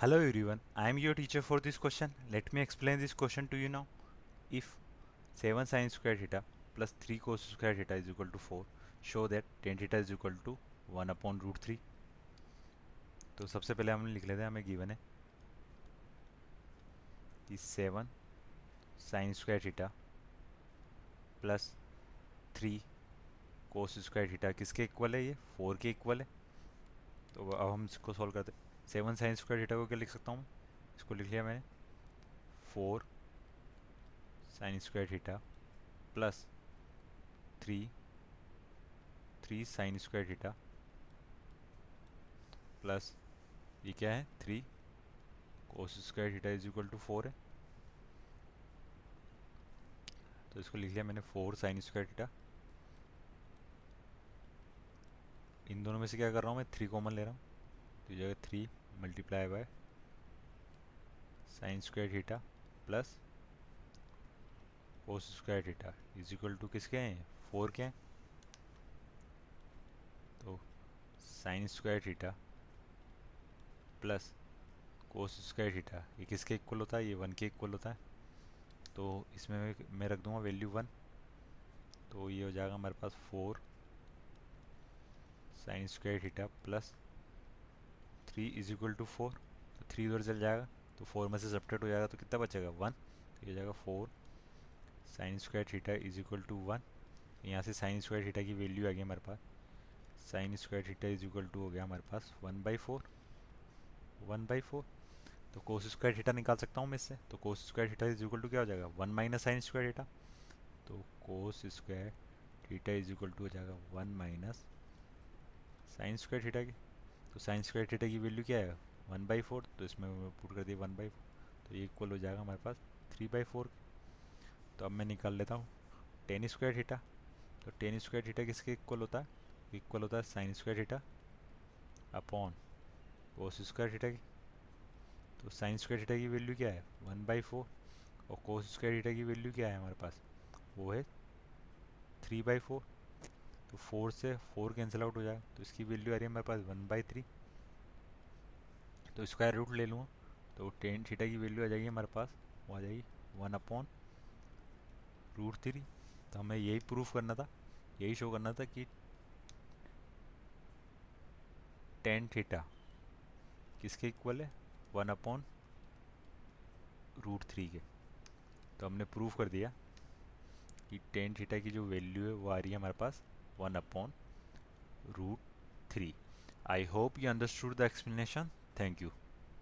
Hello everyone, I am your teacher for this question. Let me explain this question to you now. If 7 sin square theta plus 3 cos square theta is equal to 4, show that tan theta is equal to 1 upon root 3. तो सबसे पहले हम लिख लेते हैं हमें given है कि 7 sin square theta plus 3 cos square theta किसके इक्वल है ये 4 के इक्वल है तो अब हम इसको सॉल्व करते हैं सेवन साइन स्क्वायर थीटा को क्या लिख सकता हूँ? इसको लिख लिया मैंने। Four sine square theta plus three three sine square theta plus ये क्या है? Three. Cos square theta is equal to four है। तो इसको लिख लिया मैंने, फोर साइन स्क्वायर थीटा इन दोनों में से क्या कर रहा हूँ मैं? थ्री कॉमन ले रहा हूँ। तो जगह three multiply by sine square theta plus cos square theta is equal to किसके हैं? फोर के हैं। तो sine square theta plus cos square theta ये किसके इक्वल होता है? ये वन के इक्वल होता है। तो इसमें मैं रख दूँगा वैल्यू वन तो ये हो जाएगा हमारे पास four sine square theta plus three is equal to four तो थ्री उधर चल जाएगा तो फोर में से सब्ट्रेक्ट हो जाएगा तो कितना बचेगा? वन तो ये जाएगा four sine square theta is equal to one यहाँ से साइन स्क्वायर थीटा की वैल्यू आ गई हमारे पास. Sine square theta is equal to हो गया हमारे पास one by four one by four तो कोस स्क्वायर थीटा निकाल सकता हूँ मैं इससे. तो cos square theta is equal to क्या हो जाएगा? One minus sine square theta तो cos square theta is equal to हो जाएगा one minus sine square theta की. तो साइन स्क्वायर थीटा की वैल्यू क्या है? वन बाई फोर तो इसमें पुट कर दिया वन बाई तो ये इक्वल हो जाएगा हमारे पास थ्री बाई फोर तो अब मैं निकाल लेता हूँ टेन स्क्वायर थीटा तो टेन स्क्वायर थीटा किसके इक्वल होता है? इक्वल होता है sine square theta upon cos square theta की। तो साइन स्क्वायर थीटा की वैल्यू क्या है? वन बाई फोर, और कोस स्क्वायर थीटा की वैल्यू क्या है हमारे पास? वो है थ्री बाई फोर तो फोर से फोर कैंसिल आउट हो जाएगा तो इसकी वैल्यू आ रही है हमारे पास वन बाई थ्री तो स्क्वायर रूट ले लूँगा तो टेन थीटा की वैल्यू आ जाएगी हमारे पास, वो आ जाएगी वन अपॉन रूट थ्री तो हमें यही प्रूफ करना था, यही शो करना था कि टेन थीटा किसके इक्वल है? वन अपॉन रूट थ्री के। तो हमने प्रूफ कर दिया कि टेन थीटा की जो वैल्यू है, वो आ रही है हमारे पास 1 upon root 3. I hope you understood the explanation. Thank you.